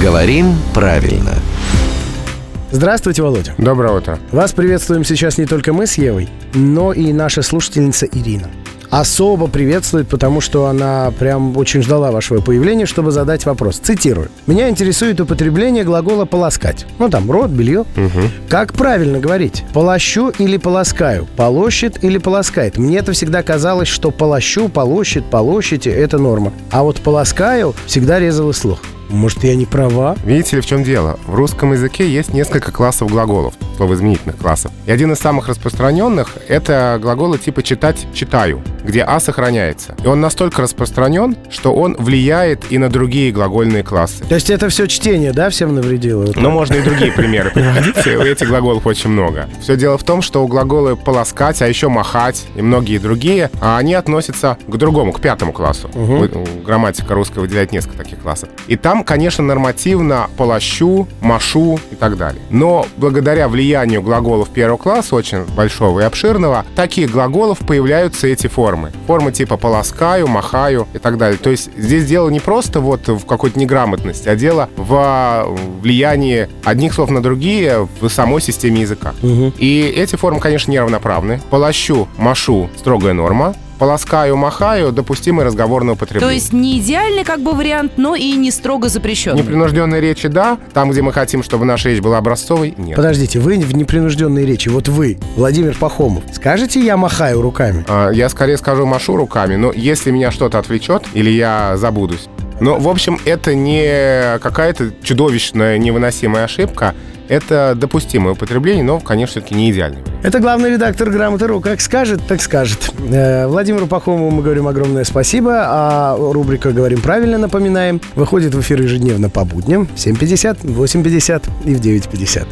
Говорим правильно. Здравствуйте, Володя. Доброе утро. Вас приветствуем сейчас не только мы с Евой, но и наша слушательница Ирина. Особо приветствует, потому что она прям очень ждала вашего появления, чтобы задать вопрос. Цитирую. «Меня интересует употребление глагола «полоскать». Ну, там, рот, белье. Как правильно говорить? Полощу или полоскаю? Полощет или полоскает? Мне это всегда казалось, что полощу, полощет, полощите – это норма. А вот полоскаю всегда резало слух. Может, я не права? Видите ли, в чем дело? В русском языке есть несколько классов глаголов, словоизменительных классов. И один из самых распространенных — это глаголы типа «читать» — «читаю», где «а» сохраняется. И он настолько распространен, что он влияет и на другие глагольные классы. То есть это все чтение, да, всем навредило? Вот Но можно и другие примеры приводить, у этих глаголов очень много. Все дело в том, что глаголы «полоскать», а еще «махать» и многие другие, а они относятся к другому, к пятому классу. Вы- Грамматика русская выделяет несколько таких классов. И там, конечно, нормативно «полощу», «машу» и так далее. Но благодаря влиянию глаголов первого класса, очень большого и обширного, таких глаголов появляются эти формы. Формы типа «полоскаю», «махаю» и так далее. То есть здесь дело не просто вот в какой-то неграмотности, а дело в влиянии одних слов на другие в самой системе языка. И эти формы, конечно, неравноправны. «Полощу», «машу» — строгая норма. «Полоскаю», «махаю» — допустимое разговорное употребление. То есть не идеальный как бы вариант, но и не строго запрещенный. Непринужденной речи – да. Там, где мы хотим, чтобы наша речь была образцовой – нет. Подождите, вы в непринужденной речи, вот вы, Владимир Пахомов, скажете «я махаю руками»? А, Я скорее скажу машу руками, но если меня что-то отвлечет или я забудусь. Но, в общем, это не какая-то чудовищная, невыносимая ошибка. Это допустимое употребление, но, конечно, все-таки не вариант. Это главный редактор «Грамоты.ру». Как скажет, так скажет. Э, Владимиру Пахомову мы говорим огромное спасибо, а рубрика «Говорим правильно» напоминаем. Выходит в эфир ежедневно по будням в 7.50, в 8.50 и в 9.50.